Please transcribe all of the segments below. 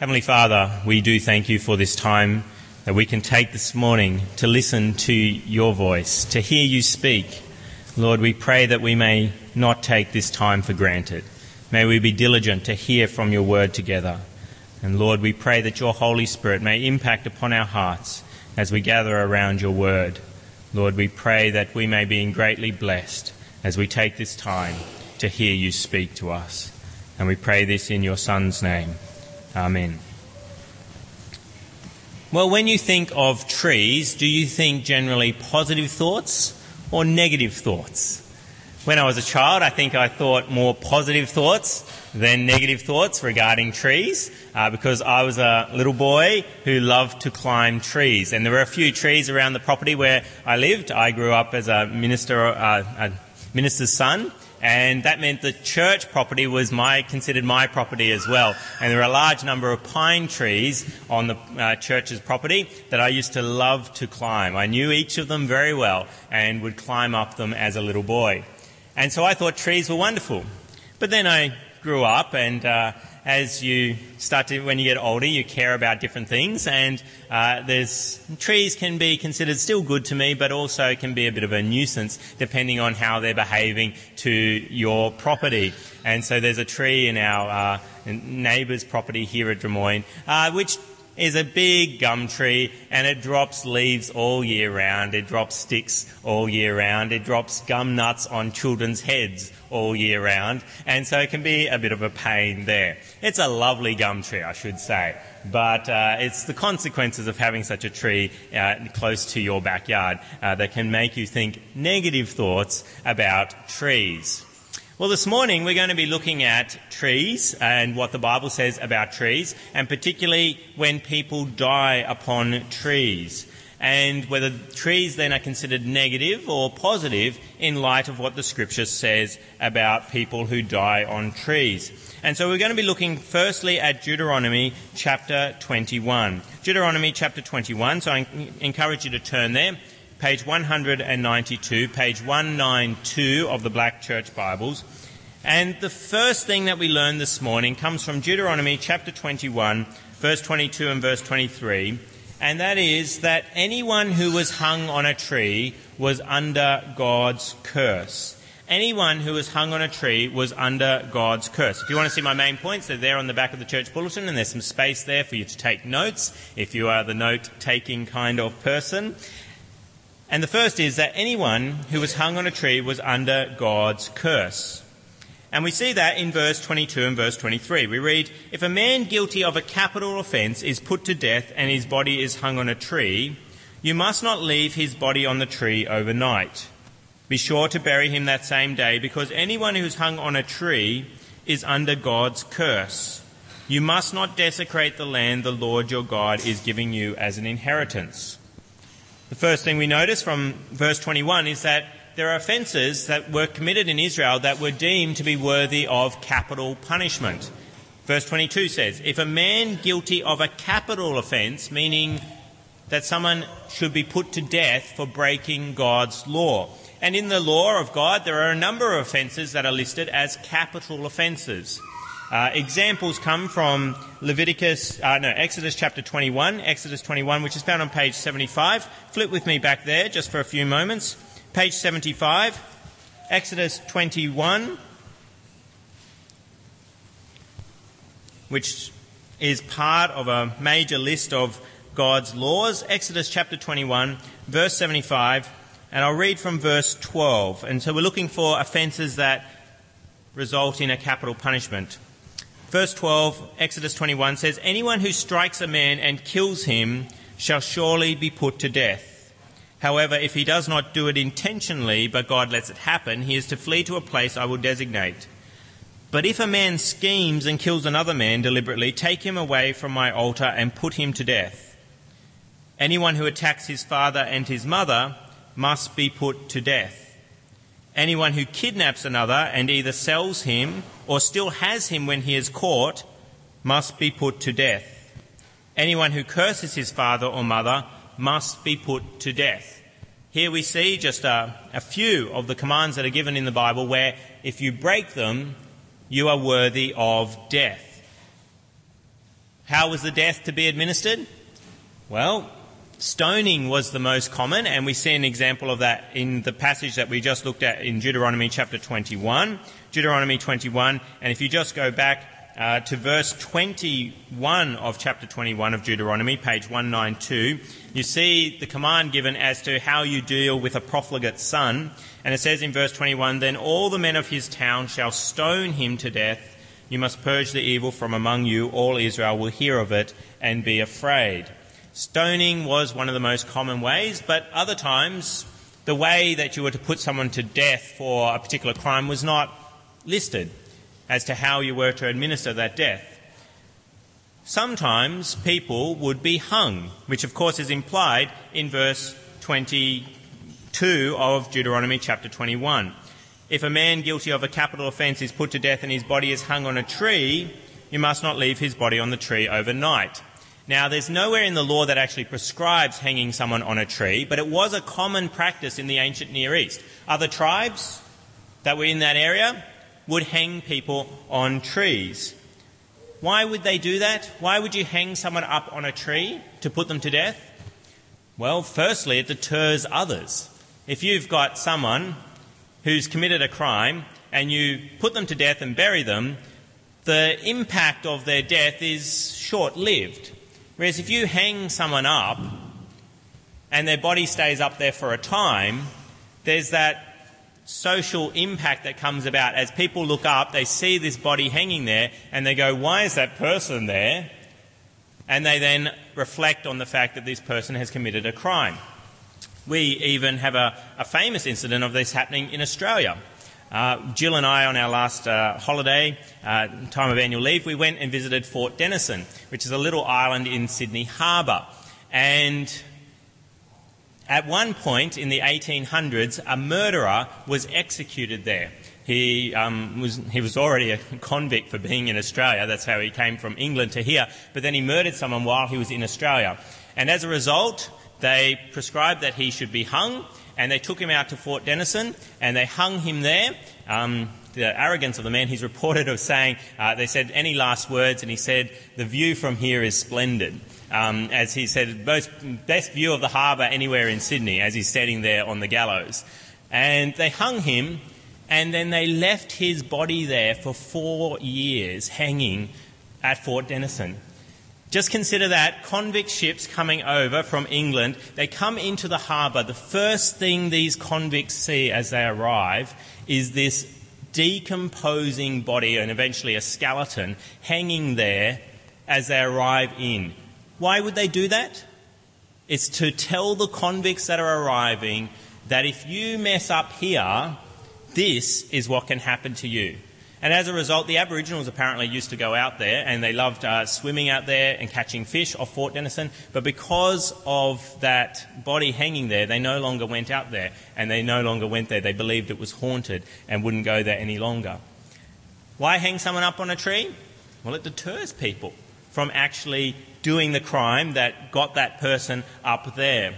Heavenly Father, we do thank you for this time that we can take this morning to listen to your voice, to hear you speak. Lord, we pray that we may not take this time for granted. May we be diligent to hear from your word together. And Lord, we pray that your Holy Spirit may impact upon our hearts as we gather around your word. Lord, we pray that we may be greatly blessed as we take this time to hear you speak to us. And we pray this in your Son's name. Amen. Well, when you think of trees, do you think generally positive thoughts or negative thoughts? When I was a child, I think I thought more positive thoughts than negative thoughts regarding trees uh, because I was a little boy who loved to climb trees. And there were a few trees around the property where I lived. I grew up as a minister, uh, a minister's son. And that meant the church property was my, considered my property as well. And there were a large number of pine trees on the uh, church's property that I used to love to climb. I knew each of them very well and would climb up them as a little boy. And so I thought trees were wonderful. But then I grew up and uh, as you start to, when you get older, you care about different things, and uh, there's trees can be considered still good to me, but also can be a bit of a nuisance depending on how they're behaving to your property. And so there's a tree in our uh, neighbour's property here at Drummoyne, uh, which is a big gum tree and it drops leaves all year round. It drops sticks all year round. It drops gum nuts on children's heads all year round. And so it can be a bit of a pain there. It's a lovely gum tree, I should say. But uh, it's the consequences of having such a tree uh, close to your backyard uh, that can make you think negative thoughts about trees. Well, this morning we're going to be looking at trees and what the Bible says about trees, and particularly when people die upon trees, and whether trees then are considered negative or positive in light of what the scripture says about people who die on trees. And so we're going to be looking firstly at Deuteronomy chapter 21. Deuteronomy chapter 21, so I encourage you to turn there page 192, page 192 of the Black Church Bibles. And the first thing that we learn this morning comes from Deuteronomy chapter 21, verse 22 and verse 23. And that is that anyone who was hung on a tree was under God's curse. Anyone who was hung on a tree was under God's curse. If you want to see my main points, they're there on the back of the church bulletin, and there's some space there for you to take notes if you are the note taking kind of person. And the first is that anyone who was hung on a tree was under God's curse. And we see that in verse 22 and verse 23. We read, If a man guilty of a capital offence is put to death and his body is hung on a tree, you must not leave his body on the tree overnight. Be sure to bury him that same day, because anyone who is hung on a tree is under God's curse. You must not desecrate the land the Lord your God is giving you as an inheritance. The first thing we notice from verse 21 is that there are offences that were committed in Israel that were deemed to be worthy of capital punishment. Verse 22 says, If a man guilty of a capital offence, meaning that someone should be put to death for breaking God's law. And in the law of God, there are a number of offences that are listed as capital offences. Uh, examples come from Leviticus, uh, no, Exodus chapter 21, Exodus 21, which is found on page 75. Flip with me back there just for a few moments. Page 75, Exodus 21, which is part of a major list of God's laws. Exodus chapter 21, verse 75, and I'll read from verse 12. And so we're looking for offences that result in a capital punishment. Verse 12, Exodus 21 says, Anyone who strikes a man and kills him shall surely be put to death. However, if he does not do it intentionally, but God lets it happen, he is to flee to a place I will designate. But if a man schemes and kills another man deliberately, take him away from my altar and put him to death. Anyone who attacks his father and his mother must be put to death. Anyone who kidnaps another and either sells him or still has him when he is caught must be put to death. Anyone who curses his father or mother must be put to death. Here we see just a, a, few of the commands that are given in the Bible where if you break them, you are worthy of death. How was the death to be administered? Well, stoning was the most common, and we see an example of that in the passage that we just looked at in Deuteronomy chapter 21. Deuteronomy 21, and if you just go back uh, to verse 21 of chapter 21 of Deuteronomy, page 192, you see the command given as to how you deal with a profligate son. And it says in verse 21 Then all the men of his town shall stone him to death you must purge the evil from among you. All Israel will hear of it and be afraid. Stoning was one of the most common ways, but other times the way that you were to put someone to death for a particular crime was not listed as to how you were to administer that death. Sometimes people would be hung, which of course is implied in verse 22 of Deuteronomy chapter 21. If a man guilty of a capital offence is put to death and his body is hung on a tree, you must not leave his body on the tree overnight. Now, there's nowhere in the law that actually prescribes hanging someone on a tree, but it was a common practice in the ancient Near East. Other tribes that were in that area would hang people on trees. Why would they do that? Why would you hang someone up on a tree to put them to death? Well, firstly, it deters others. If you've got someone who's committed a crime and you put them to death and bury them, the impact of their death is short lived. Whereas if you hang someone up and their body stays up there for a time, there's that social impact that comes about as people look up, they see this body hanging there, and they go, Why is that person there? And they then reflect on the fact that this person has committed a crime. We even have a, a famous incident of this happening in Australia. Uh, Jill and I, on our last uh, holiday, uh, time of annual leave, we went and visited Fort Denison, which is a little island in Sydney Harbour. And at one point in the 1800s, a murderer was executed there. He, um, was, he was already a convict for being in Australia. That's how he came from England to here. But then he murdered someone while he was in Australia. And as a result, they prescribed that he should be hung, and they took him out to Fort Denison and they hung him there. Um, the arrogance of the man, he's reported of saying, uh, they said, any last words? And he said, the view from here is splendid. Um, as he said, most, best view of the harbour anywhere in Sydney, as he's standing there on the gallows. And they hung him, and then they left his body there for four years hanging at Fort Denison. Just consider that convict ships coming over from England, they come into the harbour. The first thing these convicts see as they arrive is this decomposing body and eventually a skeleton hanging there as they arrive in. Why would they do that? It's to tell the convicts that are arriving that if you mess up here, this is what can happen to you. And as a result, the Aboriginals apparently used to go out there and they loved uh, swimming out there and catching fish off Fort Denison. But because of that body hanging there, they no longer went out there and they no longer went there. They believed it was haunted and wouldn't go there any longer. Why hang someone up on a tree? Well, it deters people from actually doing the crime that got that person up there.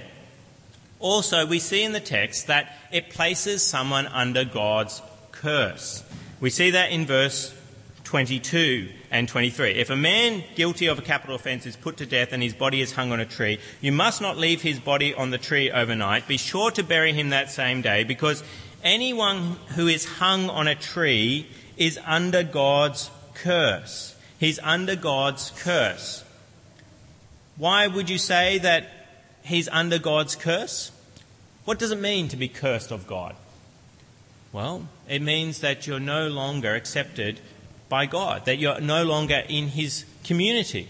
Also, we see in the text that it places someone under God's curse. We see that in verse 22 and 23. If a man guilty of a capital offence is put to death and his body is hung on a tree, you must not leave his body on the tree overnight. Be sure to bury him that same day, because anyone who is hung on a tree is under God's curse. He's under God's curse. Why would you say that he's under God's curse? What does it mean to be cursed of God? Well, it means that you're no longer accepted by God, that you're no longer in His community.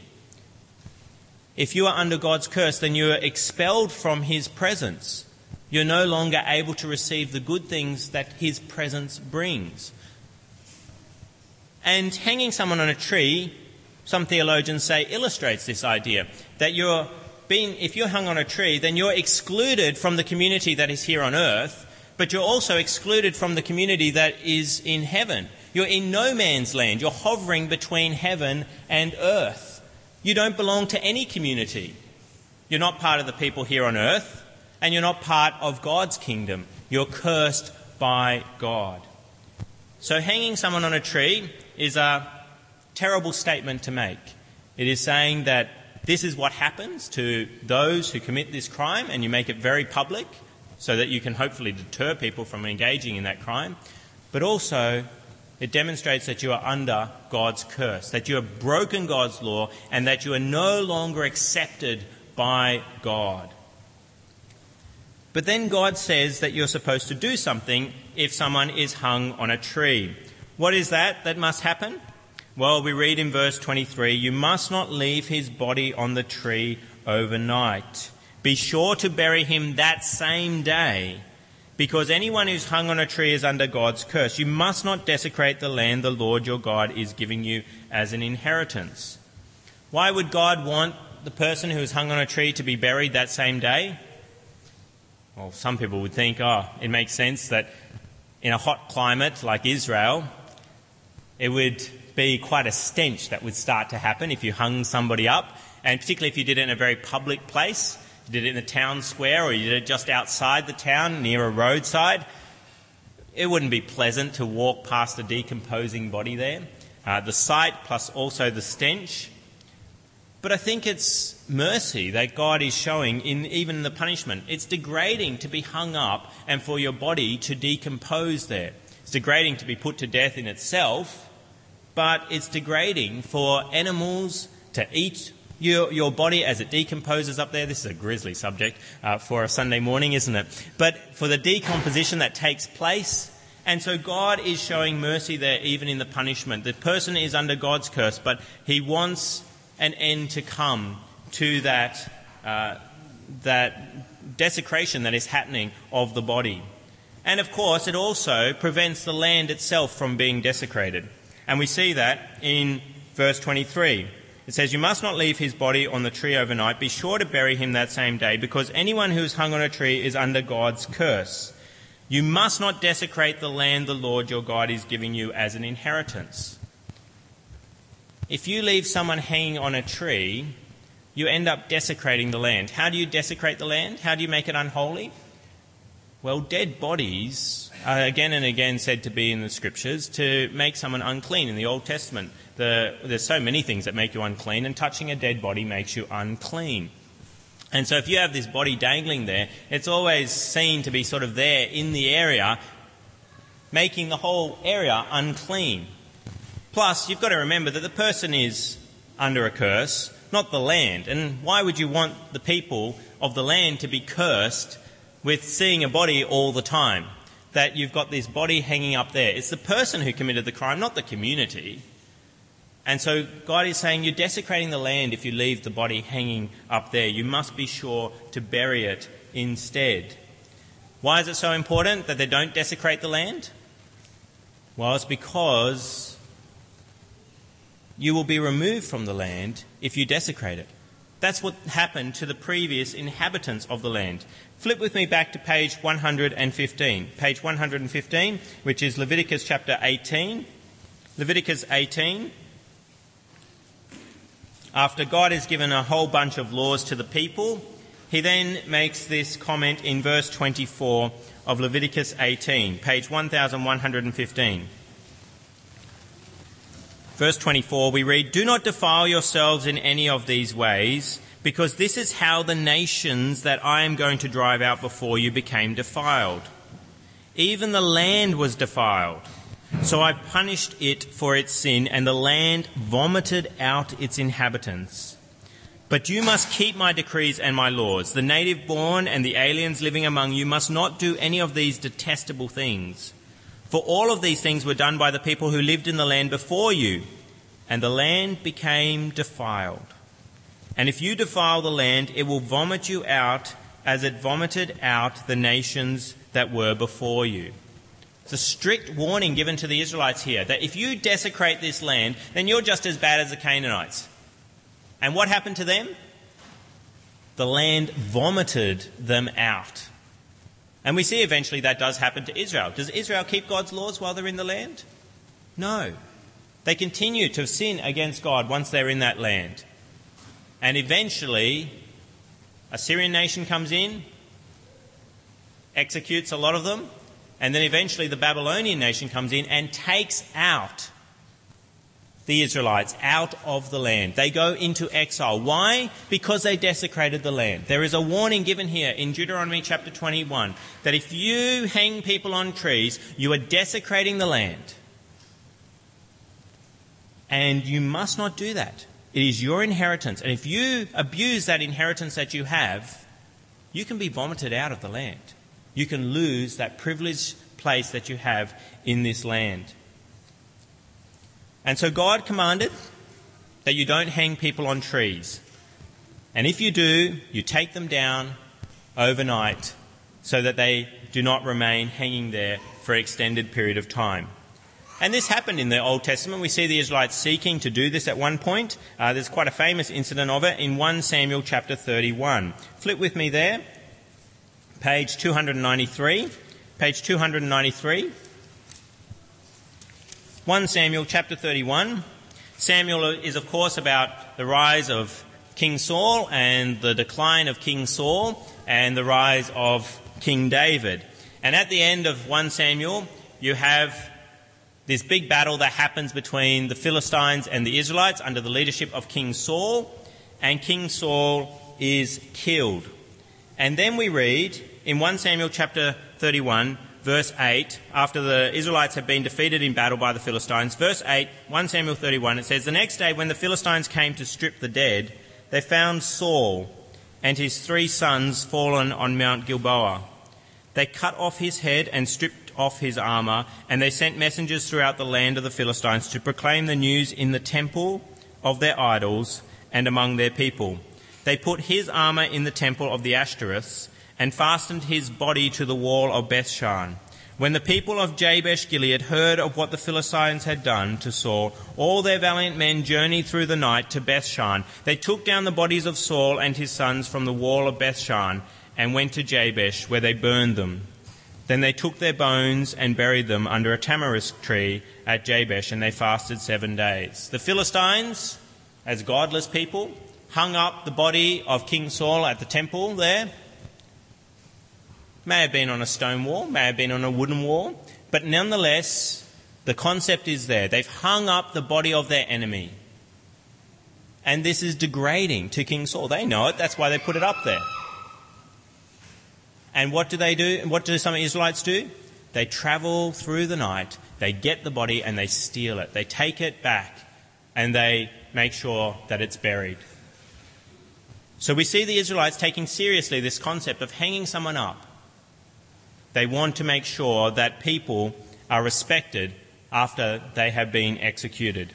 If you are under God's curse, then you are expelled from His presence. You're no longer able to receive the good things that His presence brings. And hanging someone on a tree, some theologians say, illustrates this idea that you're being, if you're hung on a tree, then you're excluded from the community that is here on earth but you're also excluded from the community that is in heaven. You're in no man's land. You're hovering between heaven and earth. You don't belong to any community. You're not part of the people here on earth, and you're not part of God's kingdom. You're cursed by God. So, hanging someone on a tree is a terrible statement to make. It is saying that this is what happens to those who commit this crime, and you make it very public so that you can hopefully deter people from engaging in that crime. But also, it demonstrates that you are under God's curse, that you have broken God's law, and that you are no longer accepted by God. But then God says that you're supposed to do something if someone is hung on a tree. What is that that must happen? Well, we read in verse 23 You must not leave his body on the tree overnight. Be sure to bury him that same day, because anyone who's hung on a tree is under God's curse. You must not desecrate the land the Lord your God is giving you as an inheritance. Why would God want the person who is hung on a tree to be buried that same day? Well, some people would think, oh, it makes sense that in a hot climate like Israel, it would be quite a stench that would start to happen if you hung somebody up, and particularly if you did it in a very public place. You did it in the town square or you did it just outside the town near a roadside. It wouldn't be pleasant to walk past a decomposing body there. Uh, the sight plus also the stench. But I think it's mercy that God is showing in even the punishment. It's degrading to be hung up and for your body to decompose there. It's degrading to be put to death in itself, but it's degrading for animals to eat your, your body as it decomposes up there. This is a grisly subject uh, for a Sunday morning, isn't it? But for the decomposition that takes place, and so God is showing mercy there even in the punishment. The person is under God's curse, but He wants an end to come to that, uh, that desecration that is happening of the body. And of course, it also prevents the land itself from being desecrated. And we see that in verse 23. It says, You must not leave his body on the tree overnight. Be sure to bury him that same day, because anyone who is hung on a tree is under God's curse. You must not desecrate the land the Lord your God is giving you as an inheritance. If you leave someone hanging on a tree, you end up desecrating the land. How do you desecrate the land? How do you make it unholy? Well, dead bodies are again and again said to be in the scriptures to make someone unclean. In the Old Testament, the, there's so many things that make you unclean, and touching a dead body makes you unclean. And so, if you have this body dangling there, it's always seen to be sort of there in the area, making the whole area unclean. Plus, you've got to remember that the person is under a curse, not the land. And why would you want the people of the land to be cursed with seeing a body all the time. That you've got this body hanging up there. It's the person who committed the crime, not the community. And so God is saying you're desecrating the land if you leave the body hanging up there. You must be sure to bury it instead. Why is it so important that they don't desecrate the land? Well, it's because you will be removed from the land if you desecrate it. That's what happened to the previous inhabitants of the land. Flip with me back to page 115. Page 115, which is Leviticus chapter 18. Leviticus 18. After God has given a whole bunch of laws to the people, he then makes this comment in verse 24 of Leviticus 18, page 1115. Verse 24, we read, Do not defile yourselves in any of these ways, because this is how the nations that I am going to drive out before you became defiled. Even the land was defiled. So I punished it for its sin, and the land vomited out its inhabitants. But you must keep my decrees and my laws. The native born and the aliens living among you must not do any of these detestable things. For all of these things were done by the people who lived in the land before you, and the land became defiled. And if you defile the land, it will vomit you out as it vomited out the nations that were before you. It's a strict warning given to the Israelites here that if you desecrate this land, then you're just as bad as the Canaanites. And what happened to them? The land vomited them out. And we see eventually that does happen to Israel. Does Israel keep God's laws while they're in the land? No. They continue to sin against God once they're in that land. And eventually, Assyrian nation comes in, executes a lot of them, and then eventually the Babylonian nation comes in and takes out the Israelites out of the land. They go into exile. Why? Because they desecrated the land. There is a warning given here in Deuteronomy chapter 21 that if you hang people on trees, you are desecrating the land. And you must not do that. It is your inheritance. And if you abuse that inheritance that you have, you can be vomited out of the land. You can lose that privileged place that you have in this land. And so God commanded that you don't hang people on trees. And if you do, you take them down overnight so that they do not remain hanging there for an extended period of time. And this happened in the Old Testament. We see the Israelites seeking to do this at one point. Uh, there's quite a famous incident of it in 1 Samuel chapter 31. Flip with me there, page 293. Page 293. 1 Samuel chapter 31. Samuel is, of course, about the rise of King Saul and the decline of King Saul and the rise of King David. And at the end of 1 Samuel, you have this big battle that happens between the Philistines and the Israelites under the leadership of King Saul, and King Saul is killed. And then we read in 1 Samuel chapter 31, verse 8, after the Israelites had been defeated in battle by the Philistines, verse 8, 1 Samuel 31, it says, The next day, when the Philistines came to strip the dead, they found Saul and his three sons fallen on Mount Gilboa. They cut off his head and stripped off his armour, and they sent messengers throughout the land of the Philistines to proclaim the news in the temple of their idols and among their people. They put his armour in the temple of the Ashtoreths and fastened his body to the wall of Bethshan. When the people of Jabesh Gilead heard of what the Philistines had done to Saul, all their valiant men journeyed through the night to Bethshan. They took down the bodies of Saul and his sons from the wall of Bethshan and went to Jabesh, where they burned them. Then they took their bones and buried them under a tamarisk tree at Jabesh, and they fasted seven days. The Philistines, as godless people, hung up the body of King Saul at the temple there May have been on a stone wall, may have been on a wooden wall, but nonetheless, the concept is there. They've hung up the body of their enemy. And this is degrading to King Saul. They know it, that's why they put it up there. And what do they do? What do some Israelites do? They travel through the night, they get the body and they steal it. They take it back and they make sure that it's buried. So we see the Israelites taking seriously this concept of hanging someone up they want to make sure that people are respected after they have been executed.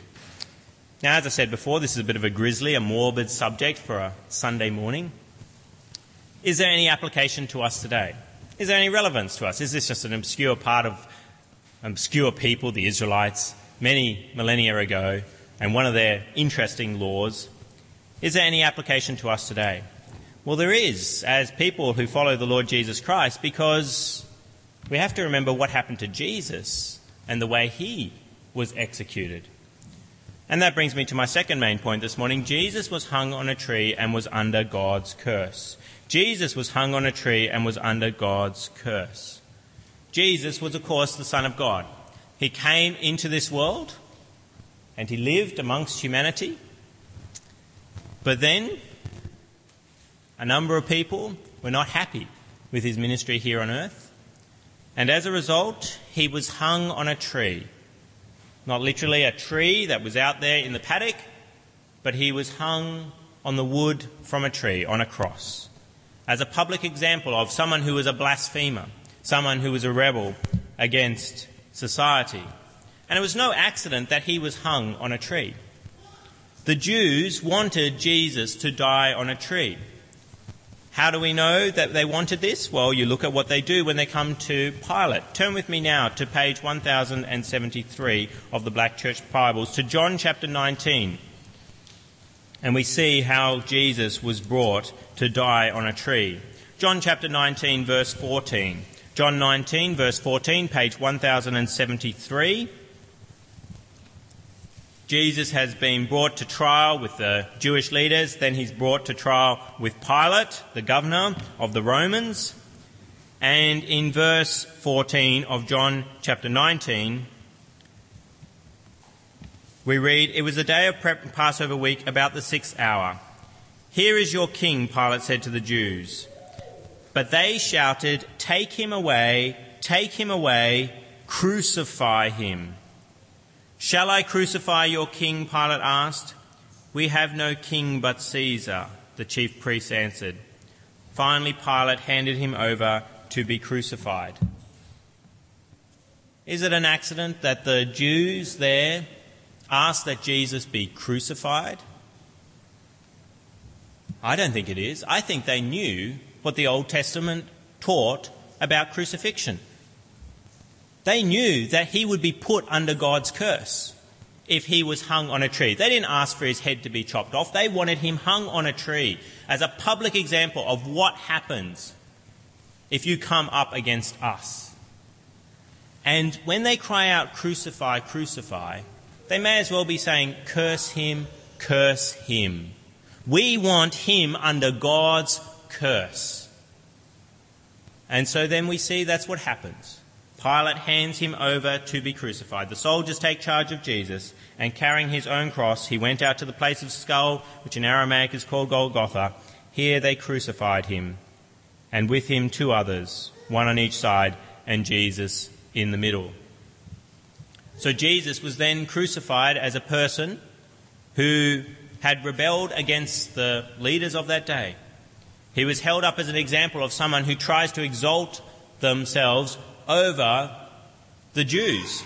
Now, as I said before, this is a bit of a grisly, a morbid subject for a Sunday morning. Is there any application to us today? Is there any relevance to us? Is this just an obscure part of obscure people, the Israelites, many millennia ago, and one of their interesting laws? Is there any application to us today? Well, there is, as people who follow the Lord Jesus Christ, because we have to remember what happened to Jesus and the way he was executed. And that brings me to my second main point this morning. Jesus was hung on a tree and was under God's curse. Jesus was hung on a tree and was under God's curse. Jesus was, of course, the Son of God. He came into this world and he lived amongst humanity. But then, a number of people were not happy with his ministry here on earth. And as a result, he was hung on a tree. Not literally a tree that was out there in the paddock, but he was hung on the wood from a tree on a cross as a public example of someone who was a blasphemer, someone who was a rebel against society. And it was no accident that he was hung on a tree. The Jews wanted Jesus to die on a tree. How do we know that they wanted this? Well, you look at what they do when they come to Pilate. Turn with me now to page 1073 of the Black Church Bibles, to John chapter 19. And we see how Jesus was brought to die on a tree. John chapter 19, verse 14. John 19, verse 14, page 1073. Jesus has been brought to trial with the Jewish leaders, then he's brought to trial with Pilate, the governor of the Romans. And in verse 14 of John chapter 19, We read, It was the day of prep Passover week, about the sixth hour. Here is your king, Pilate said to the Jews. But they shouted, Take him away, take him away, crucify him. Shall I crucify your king? Pilate asked. We have no king but Caesar, the chief priests answered. Finally, Pilate handed him over to be crucified. Is it an accident that the Jews there asked that Jesus be crucified? I don't think it is. I think they knew what the Old Testament taught about crucifixion. They knew that he would be put under God's curse if he was hung on a tree. They didn't ask for his head to be chopped off. They wanted him hung on a tree as a public example of what happens if you come up against us. And when they cry out, crucify, crucify, they may as well be saying, curse him, curse him. We want him under God's curse. And so then we see that's what happens. Pilate hands him over to be crucified. The soldiers take charge of Jesus, and carrying his own cross, he went out to the place of skull, which in Aramaic is called Golgotha. Here they crucified him, and with him two others, one on each side, and Jesus in the middle. So Jesus was then crucified as a person who had rebelled against the leaders of that day. He was held up as an example of someone who tries to exalt themselves over the Jews.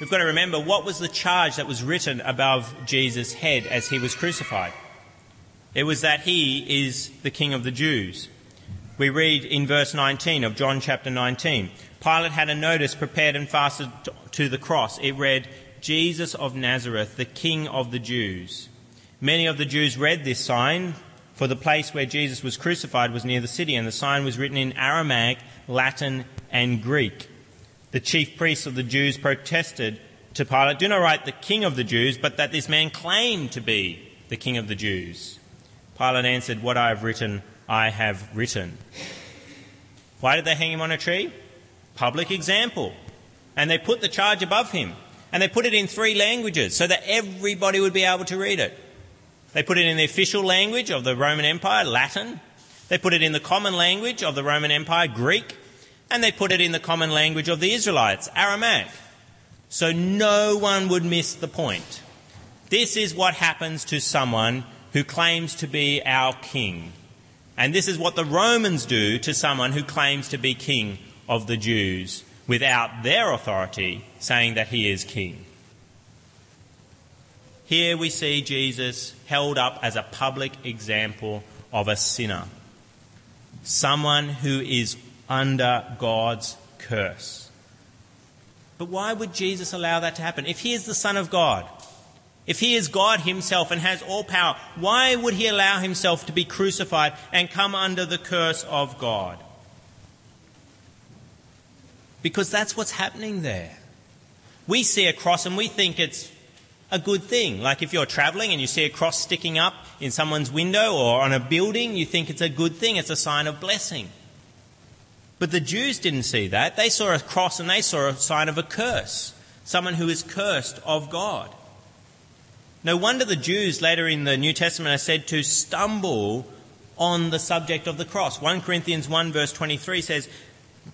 We've got to remember what was the charge that was written above Jesus' head as he was crucified. It was that he is the King of the Jews. We read in verse 19 of John chapter 19 Pilate had a notice prepared and fastened to the cross. It read, Jesus of Nazareth, the King of the Jews. Many of the Jews read this sign, for the place where Jesus was crucified was near the city, and the sign was written in Aramaic, Latin, and Greek. The chief priests of the Jews protested to Pilate, Do not write the King of the Jews, but that this man claimed to be the King of the Jews. Pilate answered, What I have written, I have written. Why did they hang him on a tree? Public example. And they put the charge above him. And they put it in three languages so that everybody would be able to read it. They put it in the official language of the Roman Empire, Latin. They put it in the common language of the Roman Empire, Greek. And they put it in the common language of the Israelites, Aramaic. So no one would miss the point. This is what happens to someone who claims to be our king. And this is what the Romans do to someone who claims to be king of the Jews without their authority saying that he is king. Here we see Jesus held up as a public example of a sinner, someone who is under God's curse. But why would Jesus allow that to happen? If he is the Son of God, if he is God himself and has all power, why would he allow himself to be crucified and come under the curse of God? Because that's what's happening there. We see a cross and we think it's a good thing. Like if you're traveling and you see a cross sticking up in someone's window or on a building, you think it's a good thing, it's a sign of blessing. But the Jews didn't see that. They saw a cross and they saw a sign of a curse, someone who is cursed of God. No wonder the Jews later in the New Testament are said to stumble on the subject of the cross. 1 Corinthians 1 verse 23 says,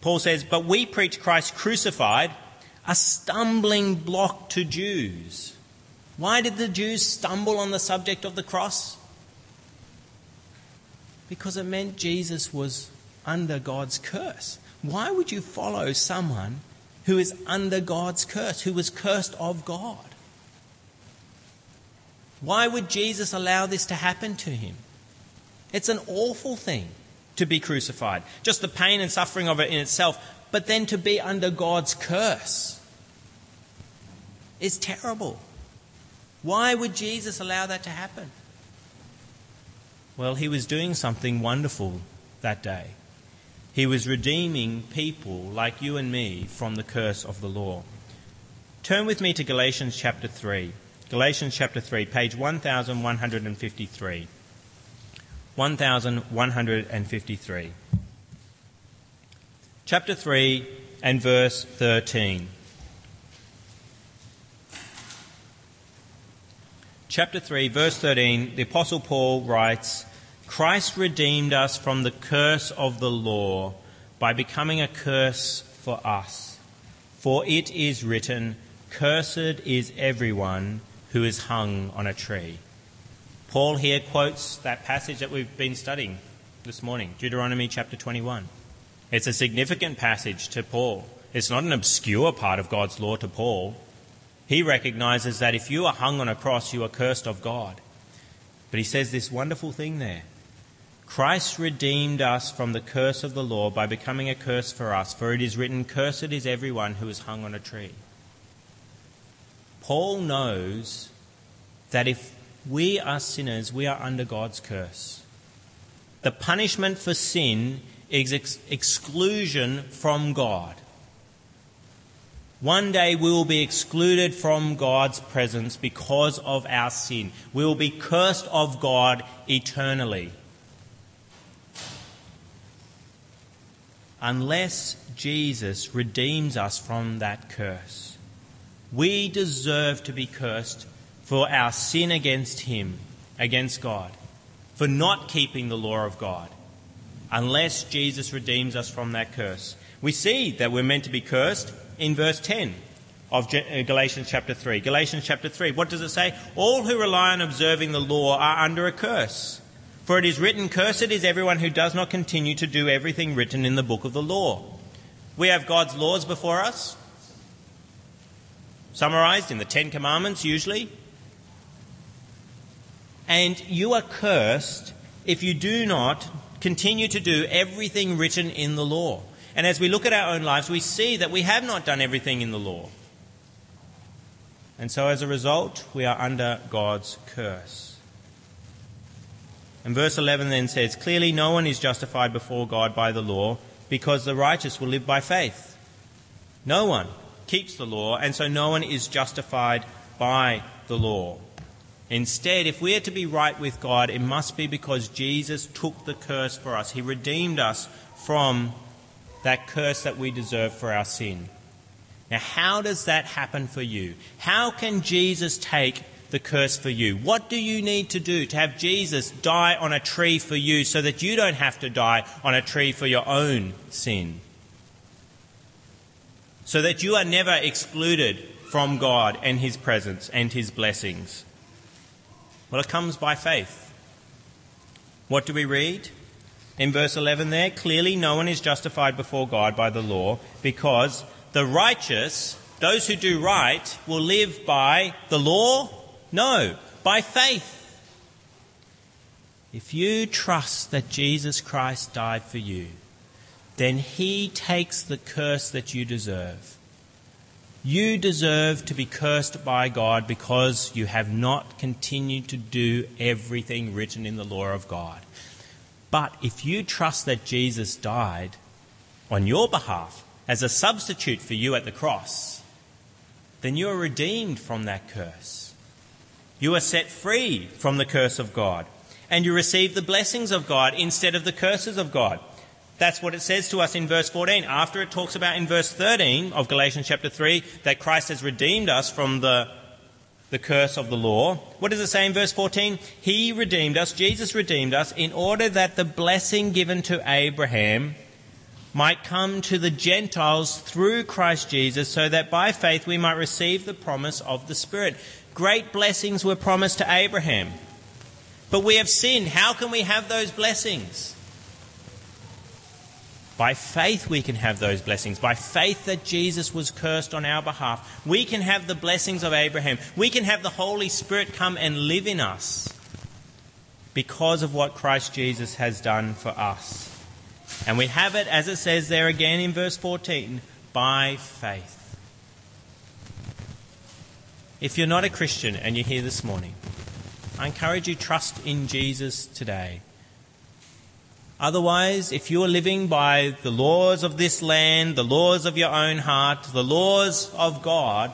Paul says, But we preach Christ crucified, a stumbling block to Jews why did the Jews stumble on the subject of the cross? Because it meant Jesus was under God's curse. Why would you follow someone who is under God's curse, who was cursed of God? Why would Jesus allow this to happen to him? It's an awful thing to be crucified, just the pain and suffering of it in itself, but then to be under God's curse is terrible. Why would Jesus allow that to happen? Well, he was doing something wonderful that day. He was redeeming people like you and me from the curse of the law. Turn with me to Galatians chapter 3. Galatians chapter 3, page 1153. 1153. Chapter 3 and verse 13. chapter 3, verse 13, the Apostle Paul writes, Christ redeemed us from the curse of the law by becoming a curse for us. For it is written, Cursed is everyone who is hung on a tree. Paul here quotes that passage that we've been studying this morning, Deuteronomy chapter 21. It's a significant passage to Paul. It's not an obscure part of God's law to Paul. He recognizes that if you are hung on a cross, you are cursed of God. But he says this wonderful thing there Christ redeemed us from the curse of the law by becoming a curse for us, for it is written, Cursed is everyone who is hung on a tree. Paul knows that if we are sinners, we are under God's curse. The punishment for sin is ex- exclusion from God. One day we will be excluded from God's presence because of our sin. We will be cursed of God eternally. Unless Jesus redeems us from that curse, we deserve to be cursed for our sin against Him, against God, for not keeping the law of God unless Jesus redeems us from that curse. We see that we're meant to be cursed in verse 10 of uh, Galatians chapter 3. Galatians chapter 3, what does it say? All who rely on observing the law are under a curse. For it is written, Cursed is everyone who does not continue to do everything written in the book of the law. We have God's laws before us, summarized in the Ten Commandments usually. And you are cursed if you do not continue to do everything written in the law. And as we look at our own lives, we see that we have not done everything in the law. And so as a result, we are under God's curse. And verse 11 then says, Clearly no one is justified before God by the law, because the righteous will live by faith. No one keeps the law, and so no one is justified by the law. Instead, if we are to be right with God, it must be because Jesus took the curse for us. He redeemed us from that curse that we deserve for our sin. Now, how does that happen for you? How can Jesus take the curse for you? What do you need to do to have Jesus die on a tree for you so that you don't have to die on a tree for your own sin? So that you are never excluded from God and His presence and His blessings. Well, it comes by faith. What do we read? In verse 11 there, clearly no one is justified before God by the law because the righteous, those who do right, will live by the law? No, by faith. If you trust that Jesus Christ died for you, then he takes the curse that you deserve. You deserve to be cursed by God because you have not continued to do everything written in the law of God. But if you trust that Jesus died on your behalf as a substitute for you at the cross, then you are redeemed from that curse. You are set free from the curse of God, and you receive the blessings of God instead of the curses of God. That's what it says to us in verse 14. After it talks about in verse 13 of Galatians chapter 3 that Christ has redeemed us from the, the curse of the law. What does it say in verse 14? He redeemed us, Jesus redeemed us, in order that the blessing given to Abraham might come to the Gentiles through Christ Jesus, so that by faith we might receive the promise of the Spirit. Great blessings were promised to Abraham. But we have sinned. How can we have those blessings? By faith, we can have those blessings. By faith that Jesus was cursed on our behalf, we can have the blessings of Abraham. We can have the Holy Spirit come and live in us because of what Christ Jesus has done for us. And we have it, as it says there again in verse 14, by faith. If you're not a Christian and you're here this morning, I encourage you trust in Jesus today. Otherwise, if you are living by the laws of this land, the laws of your own heart, the laws of God,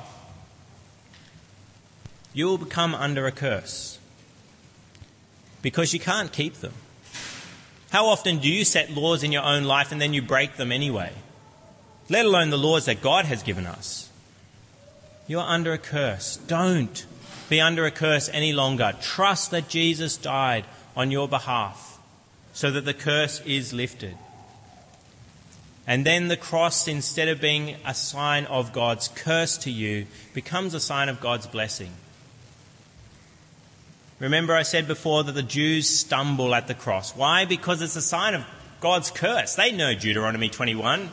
you will become under a curse because you can't keep them. How often do you set laws in your own life and then you break them anyway? Let alone the laws that God has given us. You are under a curse. Don't be under a curse any longer. Trust that Jesus died on your behalf so that the curse is lifted. And then the cross, instead of being a sign of God's curse to you, becomes a sign of God's blessing. Remember, I said before that the Jews stumble at the cross. Why? Because it's a sign of God's curse. They know Deuteronomy 21.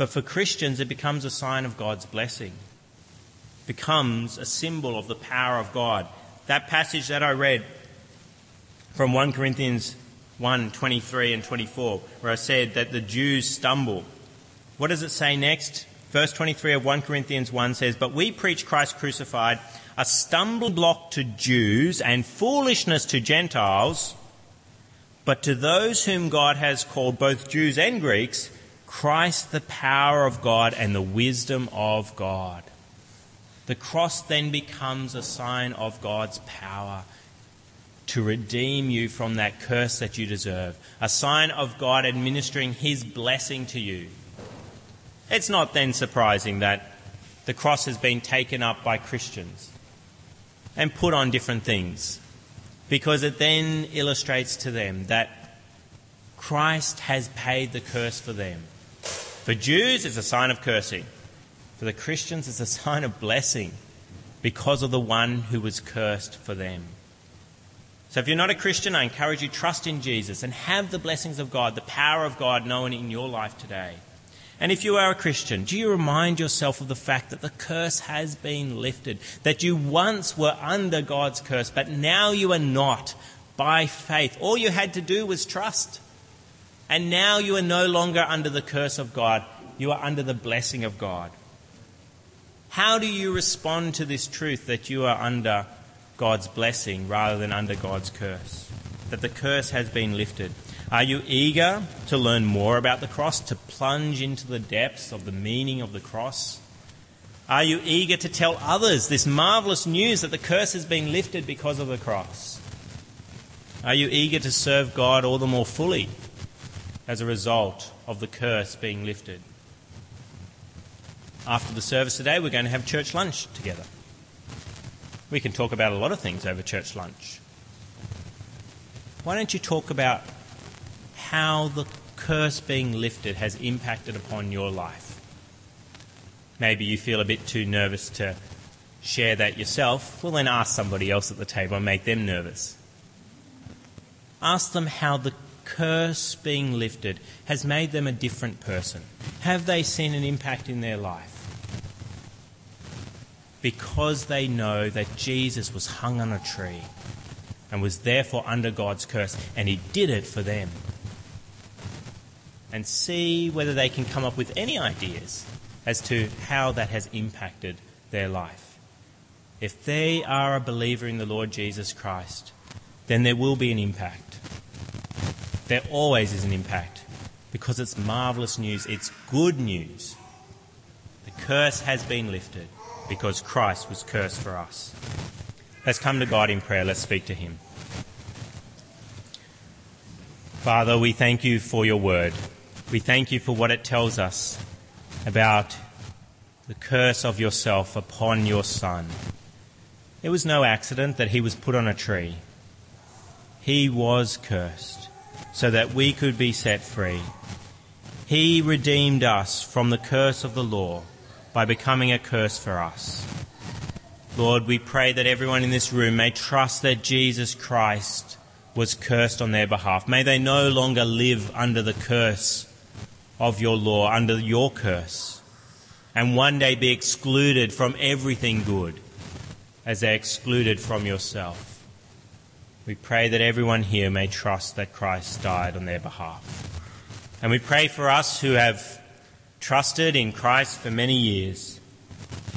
But for Christians, it becomes a sign of God's blessing, it becomes a symbol of the power of God. That passage that I read from 1 Corinthians 1 23 and 24, where I said that the Jews stumble. What does it say next? Verse 23 of 1 Corinthians 1 says, But we preach Christ crucified, a stumbling block to Jews and foolishness to Gentiles, but to those whom God has called, both Jews and Greeks, Christ the power of God and the wisdom of God. The cross then becomes a sign of God's power to redeem you from that curse that you deserve, a sign of God administering His blessing to you. It's not then surprising that the cross has been taken up by Christians and put on different things, because it then illustrates to them that Christ has paid the curse for them. For Jews, it's a sign of cursing. For the Christians, it's a sign of blessing because of the one who was cursed for them. So if you're not a Christian, I encourage you trust in Jesus and have the blessings of God, the power of God known in your life today. And if you are a Christian, do you remind yourself of the fact that the curse has been lifted, that you once were under God's curse, but now you are not by faith. All you had to do was trust. And now you are no longer under the curse of God, you are under the blessing of God. How do you respond to this truth that you are under God's blessing rather than under God's curse. That the curse has been lifted. Are you eager to learn more about the cross, to plunge into the depths of the meaning of the cross? Are you eager to tell others this marvelous news that the curse has been lifted because of the cross? Are you eager to serve God all the more fully as a result of the curse being lifted? After the service today, we're going to have church lunch together. We can talk about a lot of things over church lunch. Why don't you talk about how the curse being lifted has impacted upon your life? Maybe you feel a bit too nervous to share that yourself. Well, then ask somebody else at the table and make them nervous. Ask them how the curse being lifted has made them a different person. Have they seen an impact in their life? because they know that Jesus was hung on a tree and was therefore under God's curse, and He did it for them. And see whether they can come up with any ideas as to how that has impacted their life. If they are a believer in the Lord Jesus Christ, then there will be an impact. There always is an impact because it's marvelous news, it's good news. The curse has been lifted because Christ was cursed for us. Let's come to God in prayer. Let's speak to Him. Father, we thank you for your word. We thank you for what it tells us about the curse of yourself upon your Son. It was no accident that he was put on a tree. He was cursed so that we could be set free. He redeemed us from the curse of the law by becoming a curse for us. Lord, we pray that everyone in this room may trust that Jesus Christ was cursed on their behalf. May they no longer live under the curse of your law, under your curse, and one day be excluded from everything good as they're excluded from yourself. We pray that everyone here may trust that Christ died on their behalf. And we pray for us who have trusted in Christ for many years.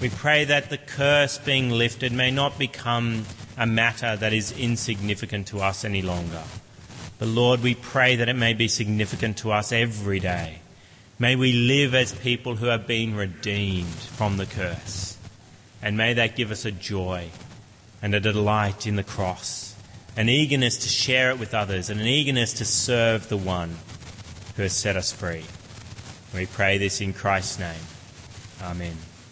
We pray that the curse being lifted may not become a matter that is insignificant to us any longer. But Lord, we pray that it may be significant to us every day. May we live as people who have been redeemed from the curse. And may that give us a joy and a delight in the cross, an eagerness to share it with others, and an eagerness to serve the one who has set us free. We pray this in Christ's name. Amen.